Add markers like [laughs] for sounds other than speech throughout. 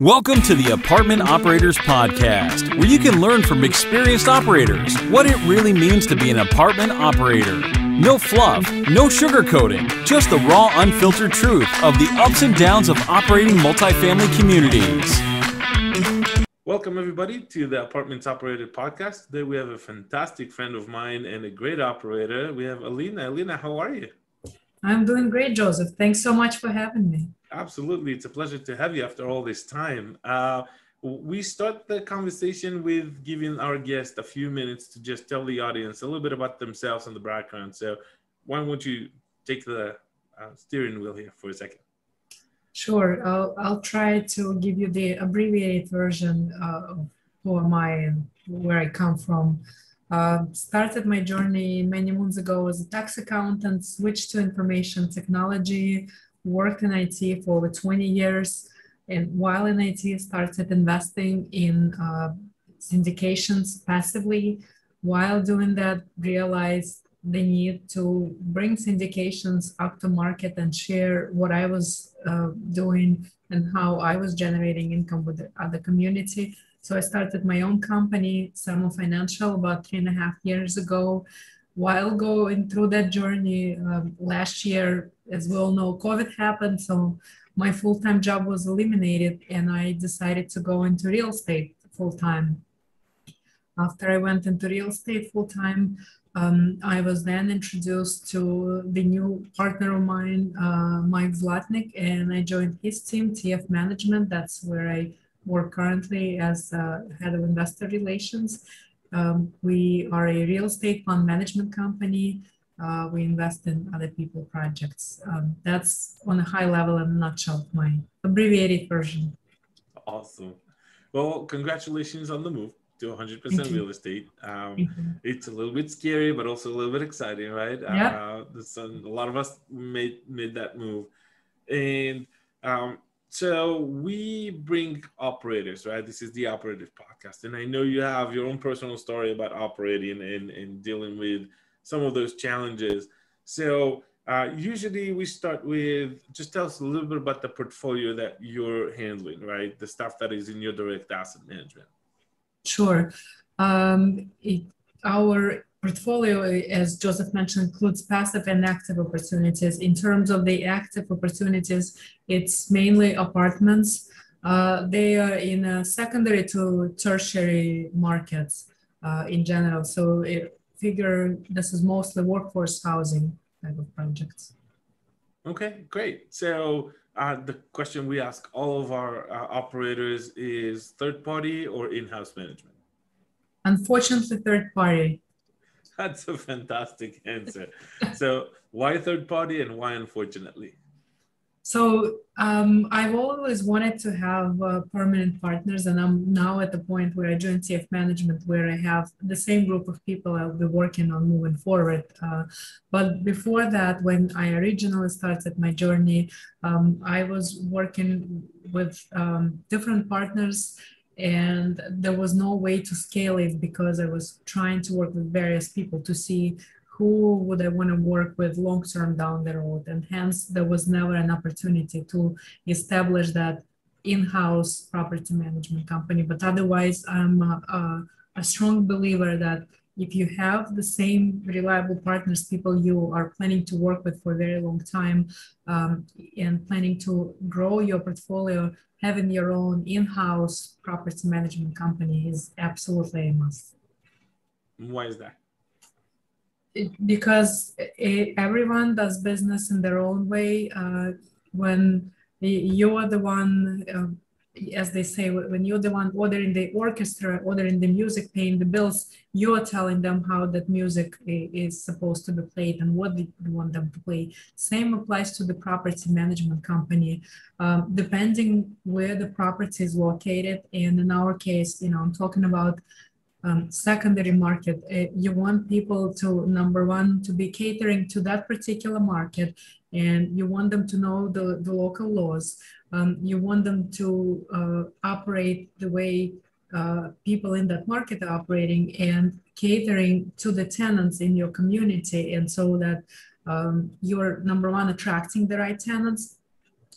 Welcome to the Apartment Operators Podcast, where you can learn from experienced operators what it really means to be an apartment operator. No fluff, no sugarcoating, just the raw, unfiltered truth of the ups and downs of operating multifamily communities. Welcome, everybody, to the Apartment Operators Podcast. Today, we have a fantastic friend of mine and a great operator. We have Alina. Alina, how are you? I'm doing great, Joseph. Thanks so much for having me. Absolutely. It's a pleasure to have you after all this time. Uh, we start the conversation with giving our guest a few minutes to just tell the audience a little bit about themselves and the background. So, why don't you take the uh, steering wheel here for a second? Sure. I'll, I'll try to give you the abbreviated version uh, of who am I and where I come from. Uh, started my journey many months ago as a tax accountant, switched to information technology, worked in IT for over 20 years. And while in IT, started investing in uh, syndications passively. While doing that, realized the need to bring syndications up to market and share what I was uh, doing and how I was generating income with the other community. So I started my own company, Samo Financial, about three and a half years ago. While going through that journey, um, last year as we all know, COVID happened, so my full-time job was eliminated, and I decided to go into real estate full-time. After I went into real estate full-time, um, I was then introduced to the new partner of mine, uh, Mike Zlatnik, and I joined his team, TF Management. That's where I work currently as uh, head of investor relations. Um, we are a real estate fund management company uh, we invest in other people projects. Um, that's on a high level and a nutshell, my abbreviated version. Awesome. Well, congratulations on the move to 100% real estate. Um, it's a little bit scary, but also a little bit exciting, right? Yeah. Uh, a lot of us made made that move, and um, so we bring operators, right? This is the operative podcast, and I know you have your own personal story about operating and and dealing with some of those challenges. So uh, usually we start with just tell us a little bit about the portfolio that you're handling, right? The stuff that is in your direct asset management. Sure. Um, it, our portfolio, as Joseph mentioned, includes passive and active opportunities. In terms of the active opportunities, it's mainly apartments. Uh, they are in a secondary to tertiary markets uh, in general. So it, figure this is mostly workforce housing type of projects. Okay, great. So uh, the question we ask all of our uh, operators is third party or in-house management? Unfortunately, third party. [laughs] That's a fantastic answer. so why third party and why unfortunately? So um, I've always wanted to have uh, permanent partners, and I'm now at the point where I joined TF Management, where I have the same group of people I'll be working on moving forward. Uh, but before that, when I originally started my journey, um, I was working with um, different partners and there was no way to scale it because I was trying to work with various people to see who would I want to work with long term down the road? And hence, there was never an opportunity to establish that in house property management company. But otherwise, I'm a, a, a, strong believer that if you have the same reliable partners, people you are planning to work with for a very long time, um, and planning to grow your portfolio, having your own in house property management company is absolutely a must. Why is that? because it, everyone does business in their own way. Uh, when you are the one, uh, as they say, when you're the one ordering the orchestra, ordering the music, paying the bills, you are telling them how that music is supposed to be played and what you want them to play. Same applies to the property management company. Um, depending where the property is located, and in our case, you know, I'm talking about um, secondary market. Uh, you want people to, number one, to be catering to that particular market, and you want them to know the, the local laws. Um, you want them to uh, operate the way uh, people in that market are operating and catering to the tenants in your community. And so that um, you're, number one, attracting the right tenants,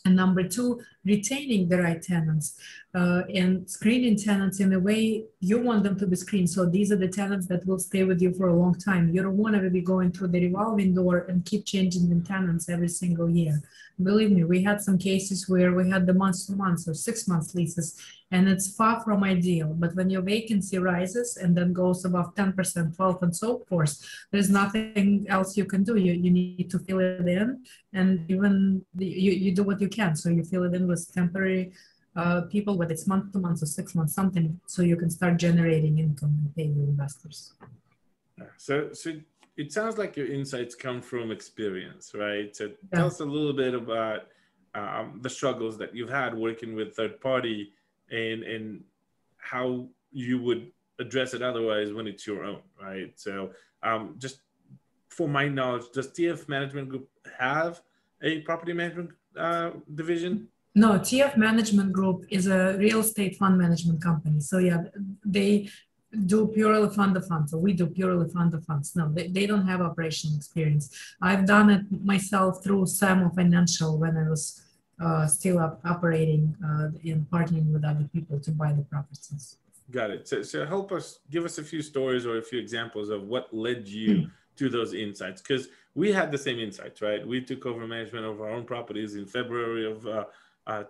and number two, retaining the right tenants uh, and screening tenants in a way you want them to be screened. So these are the tenants that will stay with you for a long time. You don't want to be going through the revolving door and keep changing the tenants every single year. Believe me, we had some cases where we had the month to month or six months leases, and it's far from ideal. But when your vacancy rises and then goes above 10%, 12, and so forth, there's nothing else you can do. You, you need to fill it in, and even the, you, you do what you can. So you fill it in with temporary uh, people, whether it's month to month or six months, something, so you can start generating income and pay your investors. So, so it sounds like your insights come from experience, right? So yeah. tell us a little bit about um, the struggles that you've had working with third party and and how you would address it otherwise when it's your own, right? So um, just for my knowledge, does TF Management Group have a property management uh, division? No, TF Management Group is a real estate fund management company. So yeah, they do purely fund of funds. So we do purely fund of funds. No, they, they don't have operational experience. I've done it myself through Samo Financial when I was uh, still up, operating uh, and partnering with other people to buy the properties. Got it. So, so help us, give us a few stories or a few examples of what led you hmm. to those insights. Because we had the same insights, right? We took over management of our own properties in February of uh,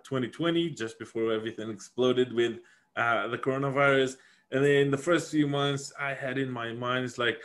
2020, uh, just before everything exploded with uh, the coronavirus. And then the first few months, I had in my mind, it's like,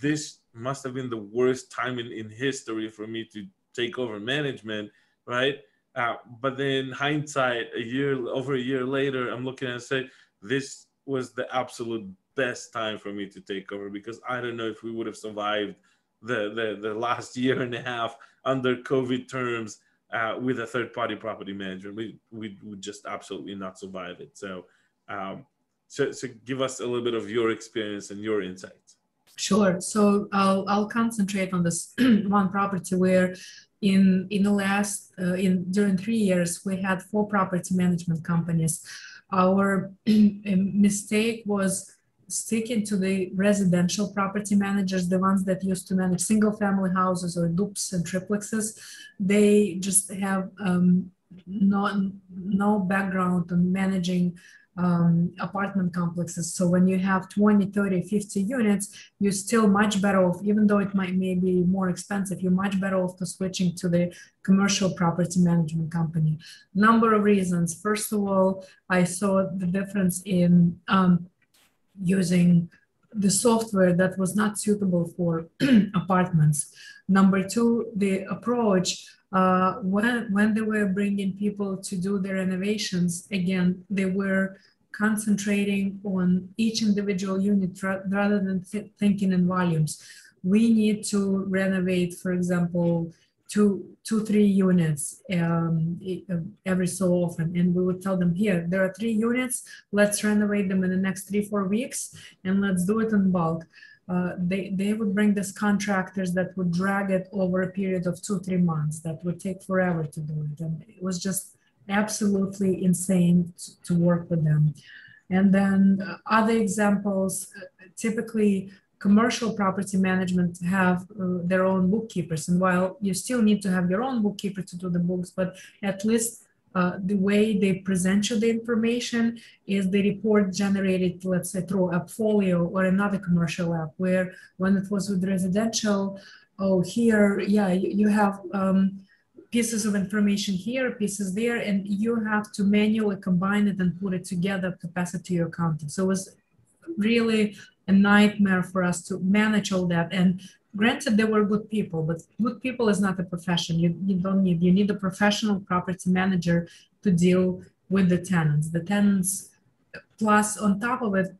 this must have been the worst time in, in history for me to take over management, right? Uh, but then hindsight, a year over a year later, I'm looking and say this was the absolute best time for me to take over because I don't know if we would have survived the the, the last [laughs] year and a half under COVID terms uh, with a third party property manager. We we would just absolutely not survive it. So, um, so so give us a little bit of your experience and your insights. Sure. So I'll I'll concentrate on this [clears throat] one property where in in the last uh, in during three years we had four property management companies our [clears throat] mistake was sticking to the residential property managers the ones that used to manage single family houses or dupes and triplexes they just have um, no no background on managing um, apartment complexes. So when you have 20, 30, 50 units, you're still much better off, even though it might may be more expensive, you're much better off to switching to the commercial property management company. Number of reasons. First of all, I saw the difference in um, using the software that was not suitable for [clears throat] apartments. Number two, the approach uh, when, when they were bringing people to do the renovations, again, they were concentrating on each individual unit rather than th thinking in volumes. We need to renovate, for example, two, two, three units um, every so often. And we would tell them here, there are three units, let's renovate them in the next three, four weeks, and let's do it in bulk. Uh, they, they would bring these contractors that would drag it over a period of two, three months. That would take forever to do it. And it was just absolutely insane to, to work with them. And then uh, other examples, uh, typically commercial property management have uh, their own bookkeepers. And while you still need to have your own bookkeeper to do the books, but at least uh, the way they present you the information is the report generated, let's say, through AppFolio or another commercial app, where when it was with residential, oh, here, yeah, you, you have um, pieces of information here, pieces there, and you have to manually combine it and put it together to pass it to your accountant. So it was really a nightmare for us to manage all that. And granted they were good people but good people is not a profession. You, you don't need you need a professional property manager to deal with the tenants. The tenants plus on top of it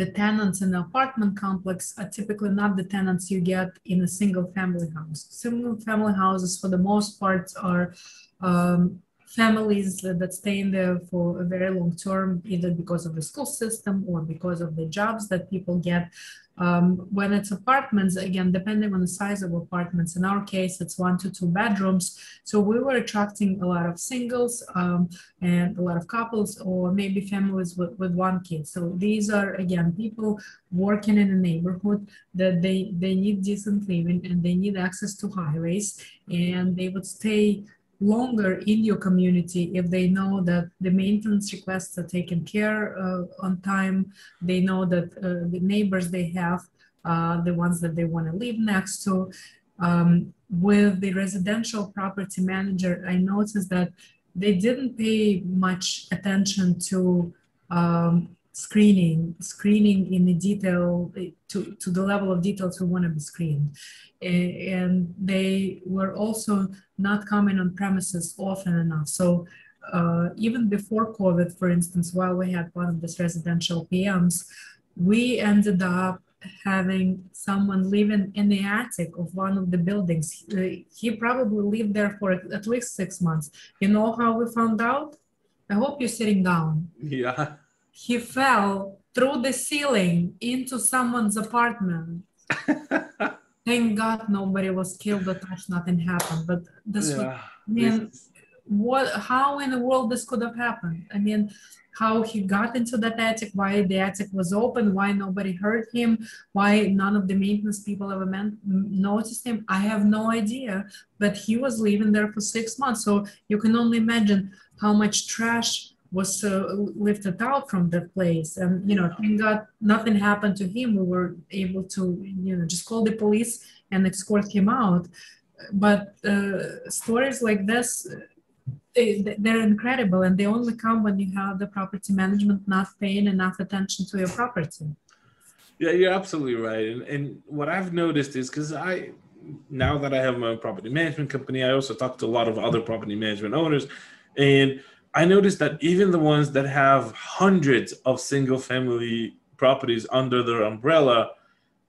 the tenants in the apartment complex are typically not the tenants you get in a single family house. Single family houses for the most part are um, families that stay in there for a very long term, either because of the school system or because of the jobs that people get. Um, when it's apartments, again, depending on the size of apartments, in our case, it's one to two bedrooms. So we were attracting a lot of singles um, and a lot of couples or maybe families with, with one kid. So these are, again, people working in a neighborhood that they, they need decent living and they need access to highways and they would stay longer in your community if they know that the maintenance requests are taken care uh, on time. They know that uh, the neighbors they have, uh, the ones that they want to live next to. Um, with the residential property manager, I noticed that they didn't pay much attention to um, screening, screening in the detail to, to the level of details we want to be screened. And they were also not coming on premises often enough. So uh, even before COVID, for instance, while we had one of these residential PMs, we ended up having someone living in the attic of one of the buildings. He probably lived there for at least six months. You know how we found out? I hope you're sitting down. Yeah. He fell through the ceiling into someone's apartment. [laughs] Thank God nobody was killed or touched, nothing happened. But this yeah. was, I mean, what, how in the world this could have happened? I mean, how he got into that attic, why the attic was open, why nobody heard him, why none of the maintenance people ever meant, noticed him. I have no idea, but he was living there for six months. So you can only imagine how much trash was lifted out from that place. And, you know, thank God nothing happened to him. We were able to, you know, just call the police and escort him out. But uh, stories like this, they, they're incredible and they only come when you have the property management not paying enough attention to your property yeah you're absolutely right and, and what i've noticed is because i now that i have my own property management company i also talk to a lot of other property management owners and i noticed that even the ones that have hundreds of single family properties under their umbrella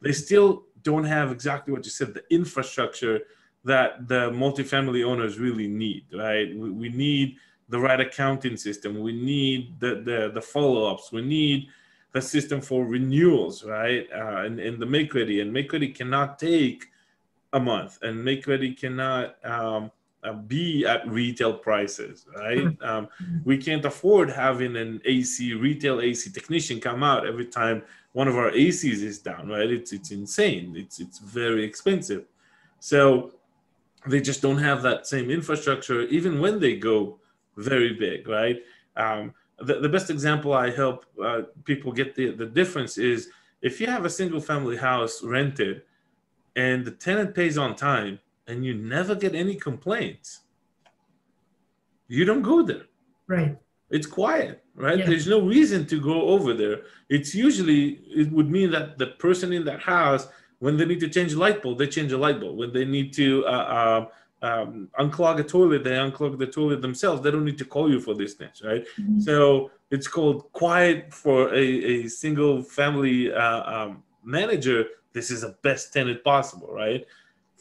they still don't have exactly what you said the infrastructure that the multifamily owners really need, right? We, we need the right accounting system. We need the, the, the follow-ups. We need the system for renewals, right? Uh, and, and the make ready and make ready cannot take a month and make ready cannot um, uh, be at retail prices, right? Mm-hmm. Um, we can't afford having an AC retail AC technician come out every time one of our ACs is down, right? It's it's insane. It's it's very expensive. So they just don't have that same infrastructure even when they go very big right um, the, the best example i help uh, people get the, the difference is if you have a single family house rented and the tenant pays on time and you never get any complaints you don't go there right it's quiet right yeah. there's no reason to go over there it's usually it would mean that the person in that house when they need to change a light bulb, they change a light bulb. When they need to uh, uh, um, unclog a toilet, they unclog the toilet themselves. They don't need to call you for these things, right? Mm-hmm. So it's called quiet for a, a single family uh, um, manager. This is the best tenant possible, right?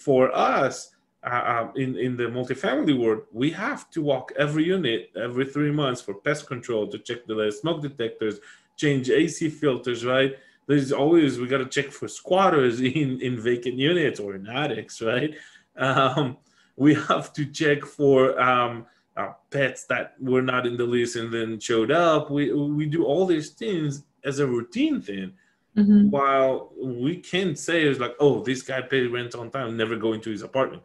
For us, uh, um, in in the multifamily world, we have to walk every unit every three months for pest control to check the smoke detectors, change AC filters, right? there's always we got to check for squatters [laughs] in in vacant units or in attics, right? Um, we have to check for um, uh, pets that were not in the list and then showed up. We we do all these things as a routine thing. Mm-hmm. While we can say it's like, oh, this guy paid rent on time, never go into his apartment.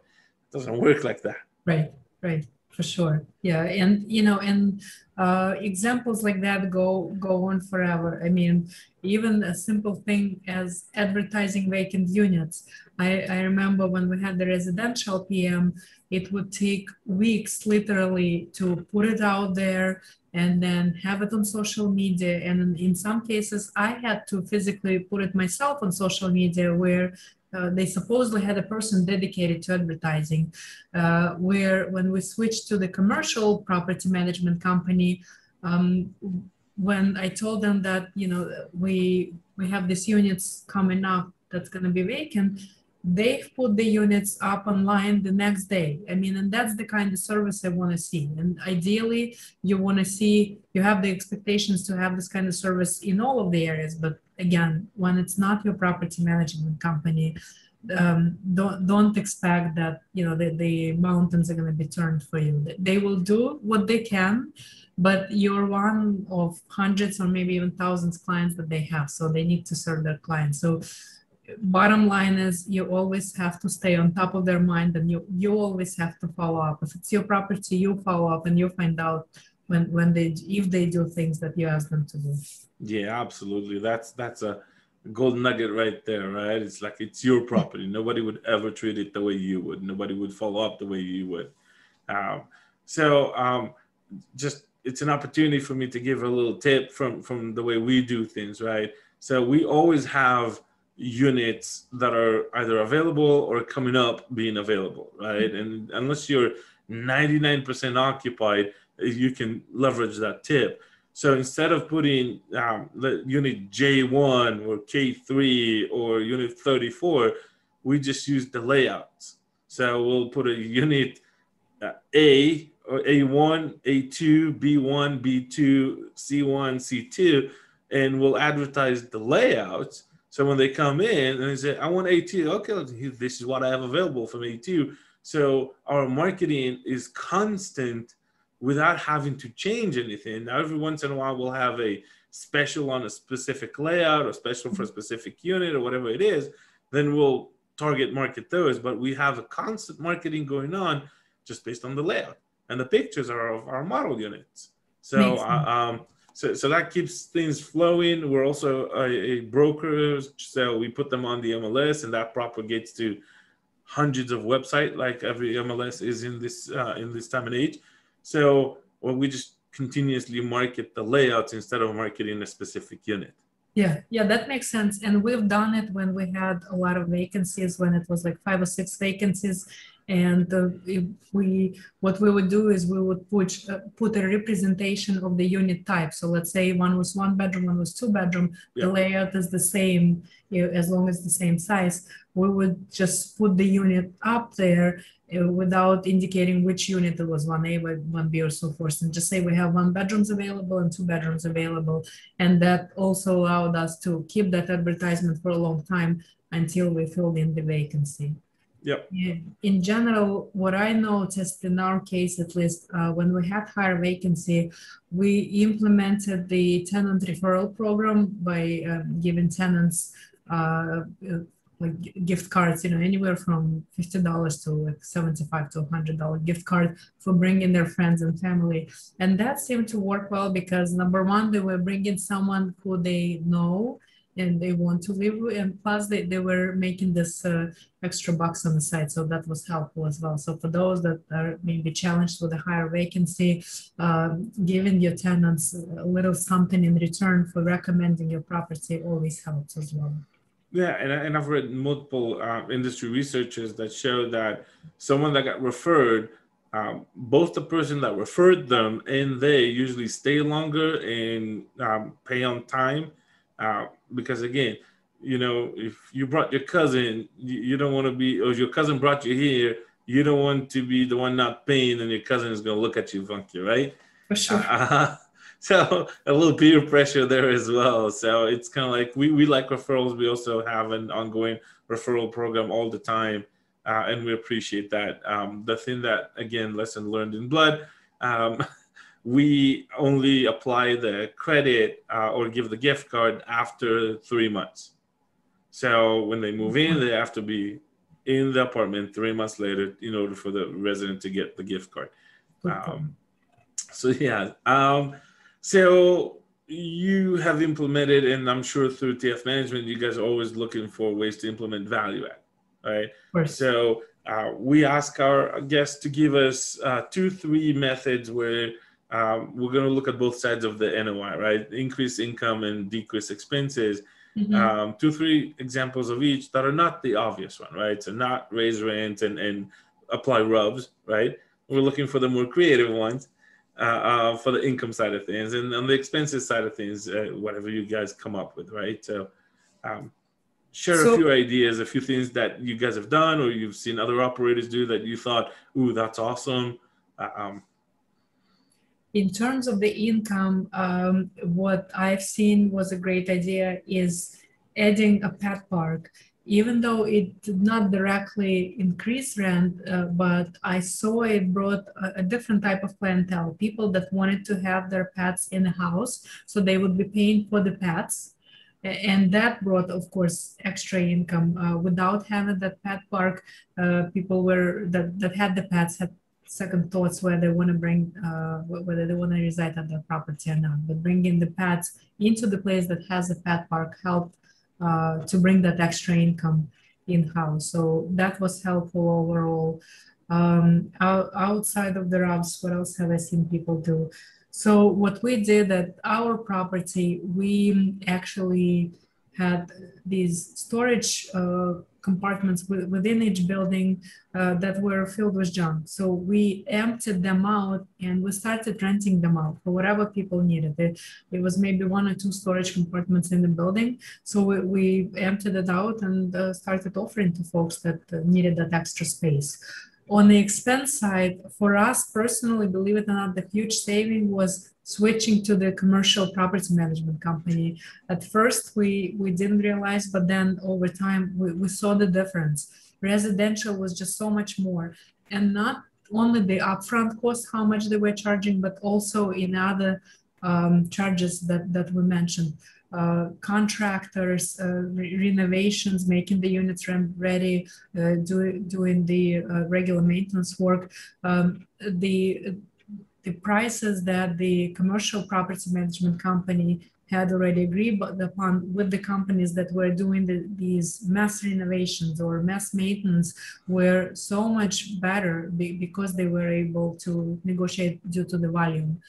It doesn't work like that. Right, right for sure yeah and you know and uh, examples like that go go on forever i mean even a simple thing as advertising vacant units I, I remember when we had the residential pm it would take weeks literally to put it out there and then have it on social media and in some cases i had to physically put it myself on social media where uh, they supposedly had a person dedicated to advertising. Uh, where when we switched to the commercial property management company, um, when I told them that you know we we have these units coming up that's going to be vacant, they put the units up online the next day. I mean, and that's the kind of service I want to see. And ideally, you want to see you have the expectations to have this kind of service in all of the areas, but again, when it's not your property management company, um, don't don't expect that you know the, the mountains are going to be turned for you. They will do what they can, but you're one of hundreds or maybe even thousands clients that they have, so they need to serve their clients. So bottom line is you always have to stay on top of their mind and you you always have to follow up. If it's your property you follow up and you find out when when they if they do things that you ask them to do. Yeah absolutely. That's that's a gold nugget right there right? It's like it's your property. Nobody would ever treat it the way you would. Nobody would follow up the way you would. Um, so um, just it's an opportunity for me to give a little tip from from the way we do things right? So we always have units that are either available or coming up being available, right? And unless you're 99% occupied, you can leverage that tip. So instead of putting um, the unit J1 or K3 or unit 34, we just use the layouts. So we'll put a unit uh, A or A1, A2, B1, B2, C1, C2, and we'll advertise the layouts so when they come in and they say, I want A2, okay, this is what I have available from A2. So our marketing is constant without having to change anything. Now, every once in a while, we'll have a special on a specific layout or special for a specific unit or whatever it is. Then we'll target market those. But we have a constant marketing going on just based on the layout. And the pictures are of our model units. So, uh, um, so, so that keeps things flowing. We're also a, a, broker, so we put them on the MLS, and that propagates to hundreds of websites. Like every MLS is in this uh, in this time and age. So, well, we just continuously market the layouts instead of marketing a specific unit. Yeah, yeah, that makes sense. And we've done it when we had a lot of vacancies, when it was like five or six vacancies, and uh, if we what we would do is we would put uh, put a representation of the unit type. So let's say one was one bedroom one was two bedroom. Yeah. the layout is the same you know, as long as the same size. We would just put the unit up there uh, without indicating which unit it was 1a one b or so forth. And just say we have one bedrooms available and two bedrooms available. And that also allowed us to keep that advertisement for a long time until we filled in the vacancy Yep. In general, what I noticed in our case, at least, uh, when we had higher vacancy, we implemented the tenant referral program by uh, giving tenants uh, uh, like gift cards, you know, anywhere from fifty dollars to like seventy-five to hundred dollar gift card for bringing their friends and family, and that seemed to work well because number one, they were bringing someone who they know and they want to live and plus they, they were making this uh, extra bucks on the side so that was helpful as well. So for those that are maybe challenged with a higher vacancy uh, giving your tenants a little something in return for recommending your property always helps as well. Yeah, and, and I've read multiple uh, industry researchers that show that someone that got referred, um, both the person that referred them and they usually stay longer and um, pay on time uh, because again, you know, if you brought your cousin, you, you don't want to be, or your cousin brought you here, you don't want to be the one not paying, and your cousin is going to look at you funky, right? For sure. [laughs] Uh, so a little peer pressure there as well. So it's kind of like we, we like referrals. We also have an ongoing referral program all the time, uh, and we appreciate that. Um, the thing that again, lesson learned in blood. Um, [laughs] we only apply the credit uh, or give the gift card after three months. So when they move in, they have to be in the apartment three months later in order for the resident to get the gift card. Um, so yeah, um, so you have implemented, and I'm sure through TF management, you guys are always looking for ways to implement value add, right? So uh, we ask our guests to give us uh, two, three methods where um, we're going to look at both sides of the NOI, right? Increase income and decrease expenses. Mm-hmm. Um, two, three examples of each that are not the obvious one, right? So not raise rent and, and apply RUBS, right? We're looking for the more creative ones uh, uh, for the income side of things and on the expenses side of things, uh, whatever you guys come up with, right? So um, share so, a few ideas, a few things that you guys have done or you've seen other operators do that you thought, ooh, that's awesome. Uh, um, in terms of the income, um, what I've seen was a great idea is adding a pet park. Even though it did not directly increase rent, uh, but I saw it brought a, a, different type of clientele. People that wanted to have their pets in the house, so they would be paying for the pets, and that brought, of course, extra income. Uh, without having that pet park, uh, people were that, that had the pets had second thoughts where they want to bring uh, whether they want to reside at their property or not. But bringing the pets into the place that has a pet park helped uh, to bring that extra income in house. So that was helpful overall. Um, outside of the RUBS, what else have I seen people do? So what we did at our property, we actually had these storage uh, compartments within each building uh, that were filled with junk. So we emptied them out and we started renting them out for whatever people needed. It, it was maybe one or two storage compartments in the building. So we, we emptied it out and uh, started offering to folks that uh, needed that extra space. On the expense side, for us personally, believe it or not, the huge saving was switching to the commercial property management company. At first, we, we didn't realize, but then over time, we, we saw the difference. Residential was just so much more. And not only the upfront cost, how much they were charging, but also in other um, charges that, that we mentioned. Uh, contractors, uh, re- renovations, making the units ready, uh, do, doing the uh, regular maintenance work. Um, the the prices that the commercial property management company had already agreed upon with the companies that were doing the, these mass renovations or mass maintenance were so much better because they were able to negotiate due to the volume.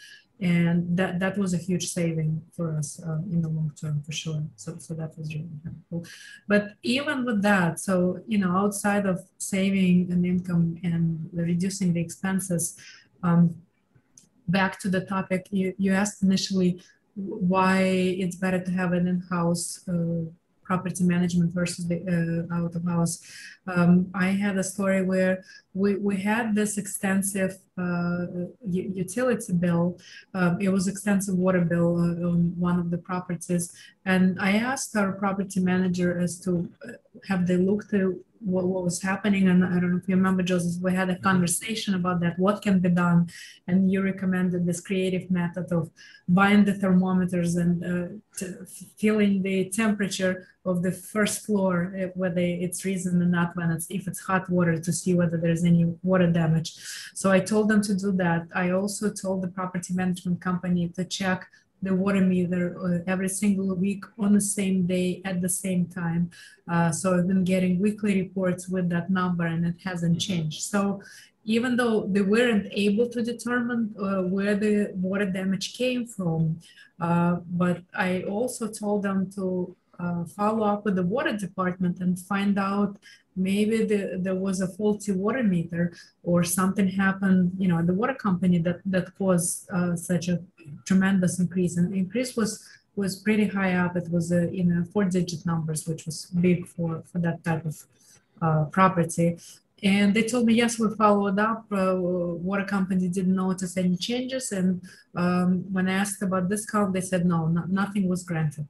And that that was a huge saving for us uh, in the long term for sure. So so that was really helpful. But even with that so you know outside of saving an income and reducing the expenses um, back to the topic you, you asked initially why it's better to have an in-house uh, property management versus the uh, out of house. Um, I had a story where we, we had this extensive uh, utility bill. Um, it was extensive water bill uh, on one of the properties. And I asked our property manager as to uh, have they looked at what, what was happening. And I don't know if you remember, Joseph, we had a mm-hmm. conversation about that, what can be done. And you recommended this creative method of buying the thermometers and uh, feeling the temperature of the first floor, uh, whether it's reason or not, when it's, if it's hot water to see whether there's any water damage. So I told them to do that. I also told the property management company to check the water meter uh, every single week on the same day at the same time. Uh, so I've been getting weekly reports with that number and it hasn't mm-hmm. changed. So even though they weren't able to determine uh, where the water damage came from, uh, but I also told them to uh, follow up with the water department and find out maybe the, there was a faulty water meter or something happened you know the water company that that caused uh, such a tremendous increase. And the increase was was pretty high up. It was uh, in four digit numbers which was big for for that type of uh, property. And they told me yes we followed up. Uh, water company didn't notice any changes. And um, when i asked about discount they said no, no nothing was granted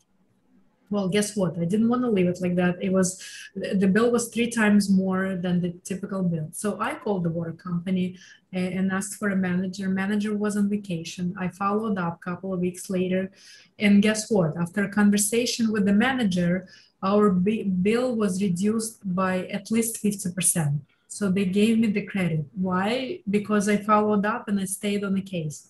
well guess what? I didn't want to leave it like that. It was the bill was three times more than the typical bill. So i called the water company and asked for a manager. Manager was on vacation. I followed up a couple of weeks later and guess what? After a conversation with the manager our bill was reduced by at least 50% so they gave me the credit. Why? Because i followed up and i stayed on the case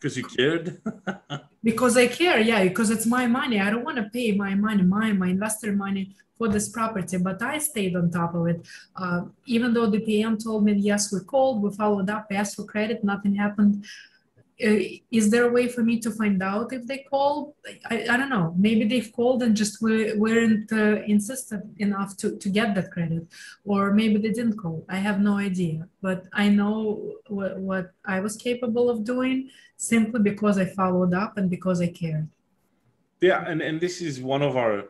because you cared? [laughs] Because i care yeah because it's my money. I don't want to pay my money my my investor money for this property but i stayed on top of it. Uh, even though the pm told me yes we called we followed up asked for credit nothing happened is there a way for me to find out if they called? I, I don't know. Maybe they've called and just were, weren't uh, insistent enough to, to get that credit, or maybe they didn't call. I have no idea. But I know what, what I was capable of doing simply because I followed up and because I cared. Yeah, and, and this is one of our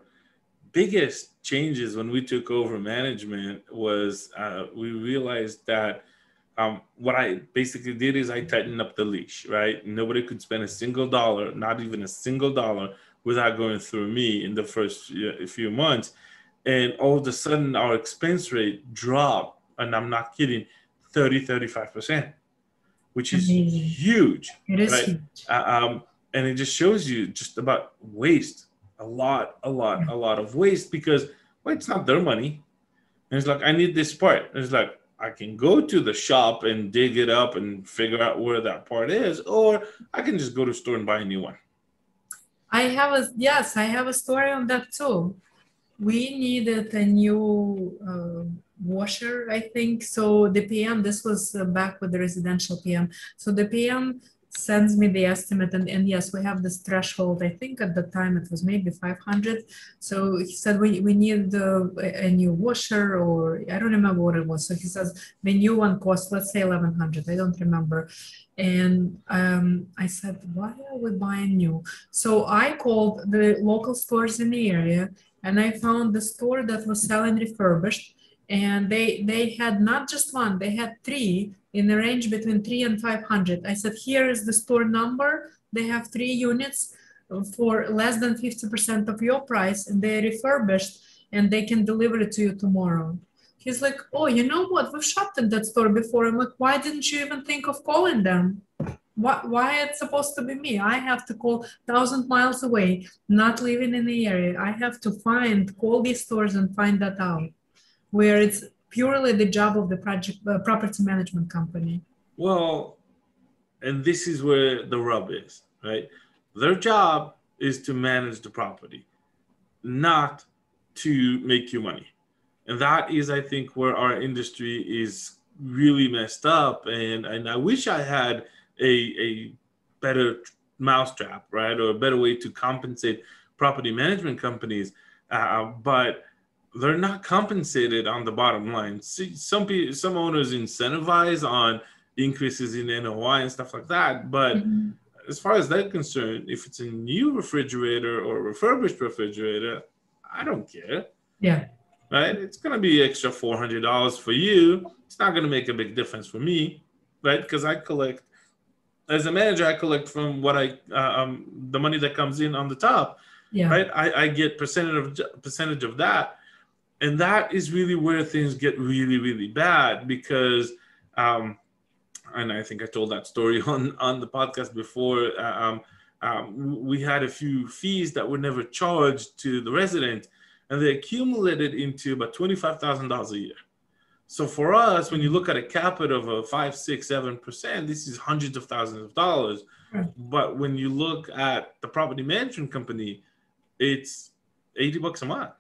biggest changes when we took over management was uh, we realized that um, what I basically did is I tightened up the leash, right? Nobody could spend a single dollar, not even a single dollar, without going through me in the first few months. And all of a sudden, our expense rate dropped, and I'm not kidding, 30, 35%, which is huge. It is right? huge. Uh, um, and it just shows you just about waste a lot, a lot, a lot of waste because well, it's not their money. And it's like, I need this part. And it's like, I can go to the shop and dig it up and figure out where that part is, or I can just go to the store and buy a new one. I have a yes, I have a story on that too. We needed a new uh, washer, I think. So the PM, this was uh, back with the residential PM. So the PM sends me the estimate and, and yes we have this threshold. I think at the time it was maybe 500 so he said we, we need a new washer or i don't remember what it was. So he says the new one costs let's say 1100 i don't remember. And um, i said why are we buying new? So i called the local stores in the area and i found the store that was selling refurbished and they they had not just one they had three in the range between 3 and 500 i said here is the store number. They have three units for less than 50% of your price and they're refurbished and they can deliver it to you tomorrow. He's like oh you know what? We've shopped in that store before. I'm like why didn't you even think of calling them? Why, why it's supposed to be me? I have to call thousand miles away not living in the area. I have to find call these stores and find that out where it's purely the job of the project uh, property management company. Well, and this is where the rub is, right? Their job is to manage the property, not to make you money. And that is, I think, where our industry is really messed up. And, and I wish I had a, a better mousetrap, right? Or a better way to compensate property management companies. Uh, but they're not compensated on the bottom line. See, some people, some owners incentivize on increases in NOI and stuff like that. But mm-hmm. as far as they're concerned, if it's a new refrigerator or refurbished refrigerator, I don't care. Yeah. Right? It's going to be extra $400 for you. It's not going to make a big difference for me, right? Because I collect, as a manager, I collect from what I, uh, um, the money that comes in on the top. Yeah. Right. I, I get percentage of percentage of that and that is really where things get really really bad because um, and i think i told that story [laughs] on on the podcast before uh, um, um, we had a few fees that were never charged to the resident and they accumulated into about $25000 a year. So for us when you look at a capital of a five six seven percent this is hundreds of thousands of dollars. But when you look at the property management company it's 80 bucks a month.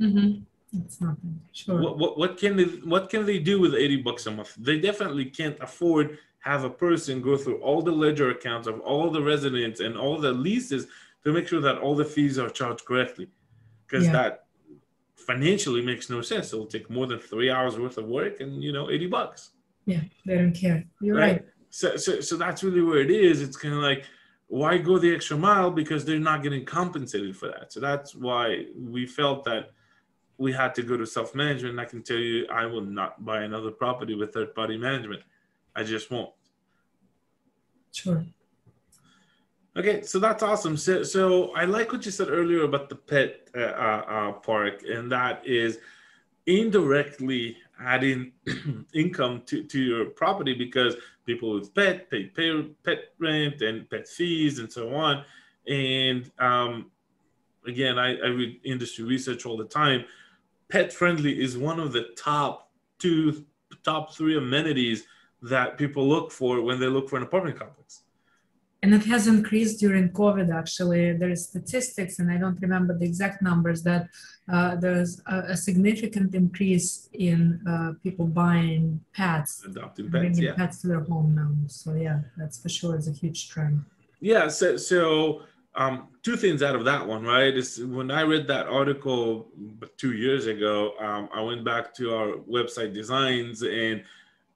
Mm-hmm. It's nothing. Sure. What, what, what can they what can they do with 80 bucks a month? They definitely can't afford have a person go through all the ledger accounts of all the residents and all the leases to make sure that all the fees are charged correctly. Because yeah. that financially makes no sense. It'll take more than three hours worth of work and you know 80 bucks. Yeah, they don't care. You're right. right. So, so so that's really where it is. It's kind of like why go the extra mile because they're not getting compensated for that. So that's why we felt that we had to go to self management. I can tell you, I will not buy another property with third party management. I just won't. Sure. Okay, so that's awesome. So, so I like what you said earlier about the pet uh, uh, uh park, and that is indirectly adding [clears throat] income to, to your property because people with pet pay, pay pet rent and pet fees and so on. And um, again, I, I read industry research all the time pet friendly is one of the top two, top three amenities that people look for when they look for an apartment complex. And it has increased during COVID. Actually, there's statistics, and I don't remember the exact numbers that uh, there's a, a, significant increase in uh, people buying pets, adopting pets, bringing yeah. pets to their home now. So yeah, that's for sure is a huge trend. Yeah. So so um, two things out of that one, right? Is when I read that article two years ago, um, I went back to our website designs, and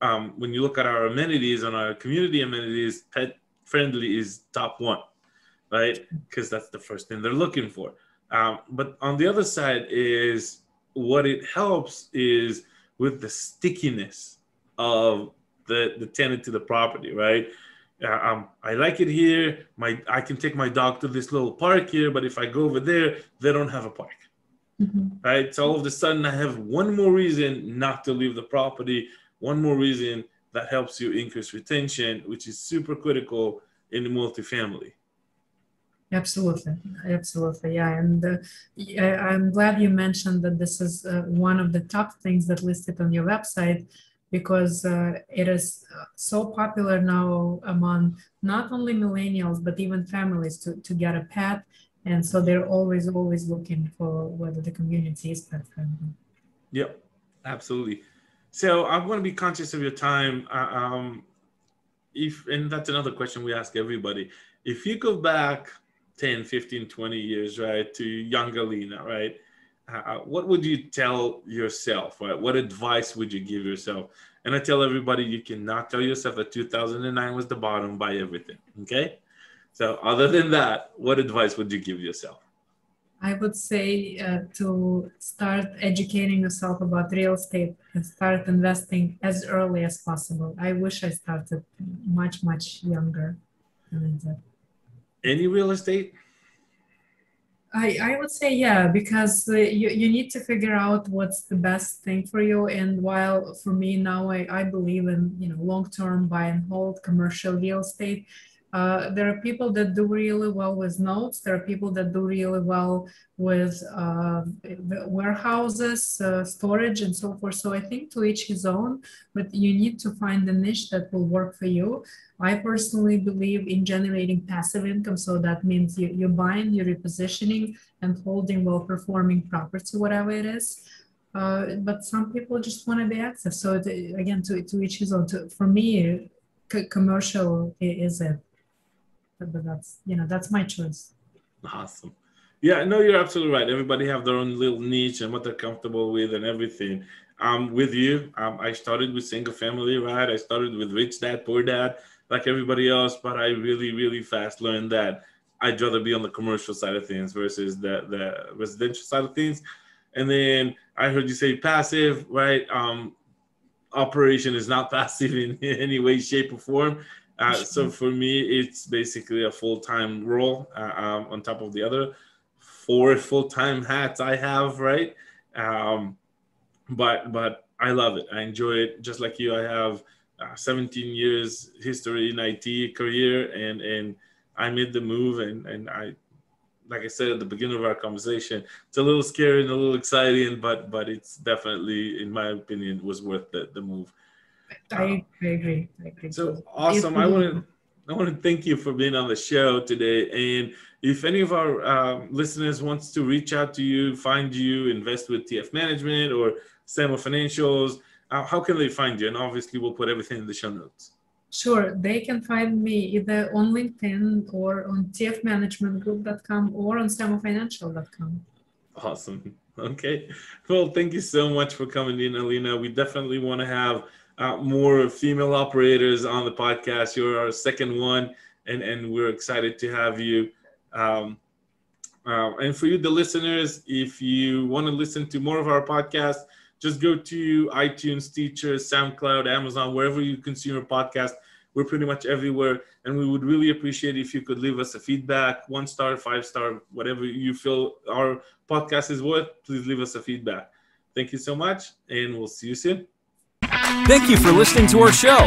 um, when you look at our amenities and our community amenities, pet friendly is top one, right? Because that's the first thing they're looking for. Um, but on the other side is what it helps is with the stickiness of the the tenant to the property, right? Um, I like it here. My I can take my dog to this little park here, but if I go over there, they don't have a park. Mm-hmm. Right. So all of a sudden, I have one more reason not to leave the property. One more reason that helps you increase retention, which is super critical in the multifamily. Absolutely, absolutely, yeah. And uh, I'm glad you mentioned that this is uh, one of the top things that listed on your website because uh, it is uh, so popular now among not only millennials but even families to, to get a pet, and so they're always always looking for whether the community is pet friendly. Yep, absolutely. So I'm going to be conscious of your time. Uh, um, if and that's another question we ask everybody. If you go back 10, 15, 20 years, right, to younger Alina, right? What would you tell yourself, right? What advice would you give yourself? And I tell everybody you cannot tell yourself that 2009 was the bottom, buy everything, okay? So, other than that, what advice would you give yourself? I would say uh, to start educating yourself about real estate and start investing as early as possible. I wish I started much, much younger than that any real estate? I, I would say yeah because uh, you, you need to figure out what's the best thing for you. And while for me now I, I believe in you know long-term buy and hold commercial real estate uh, there are people that do really well with notes. There are people that do really well with uh, warehouses, uh, storage, and so forth. So I think to each his own, but you need to find the niche that will work for you. I personally believe in generating passive income. So that means you, you're buying, you're repositioning, and holding well performing property, whatever it is. Uh, but some people just want to be active. So to, again, to, to each his own. To, for me, commercial is it but that's you know that's my choice. Awesome. Yeah no you're absolutely right. Everybody have their own little niche and what they're comfortable with and everything. Um with you. Um, i started with single family right? I started with rich dad poor dad like everybody else but i really really fast learned that i'd rather be on the commercial side of things versus the the residential side of things. And then i heard you say passive right? Um operation is not [laughs] passive in any way shape or form uh, so for me, it's basically a full time role uh, um, on top of the other four full time hats I have, right? Um, but but I love it. I enjoy it. Just like you, I have uh, 17 years history in IT career, and and I made the move, and and I, like I said at the beginning of our conversation, it's a little scary and a little exciting, but but it's definitely, in my opinion, was worth the the move. I, I agree. I agree. So awesome. I want to I want to thank you for being on the show today. And if any of our uh, listeners wants to reach out to you, find you, invest with TF Management or Samo Financials, uh, how can they find you? And obviously, we'll put everything in the show notes. Sure, they can find me either on LinkedIn or on tfmanagementgroup.com or on samofinancial.com. Awesome. [laughs] Okay. Well, thank you so much for coming in, Alina. We definitely want to have uh, more female operators on the podcast. You're our second one, and, and we're excited to have you. Um, uh, and for you, the listeners, if you want to listen to more of our podcast, just go to iTunes, Stitcher, SoundCloud, Amazon, wherever you consume your podcast. We're pretty much everywhere, and we would really appreciate if you could leave us a feedback, one star, five star, whatever you feel our podcast is worth. Please leave us a feedback. Thank you so much, and we'll see you soon. Thank you for listening to our show.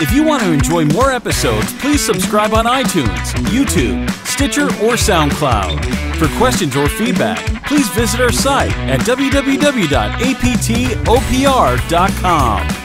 If you want to enjoy more episodes, please subscribe on iTunes, YouTube, Stitcher, or SoundCloud. For questions or feedback, please visit our site at www.aptopr.com.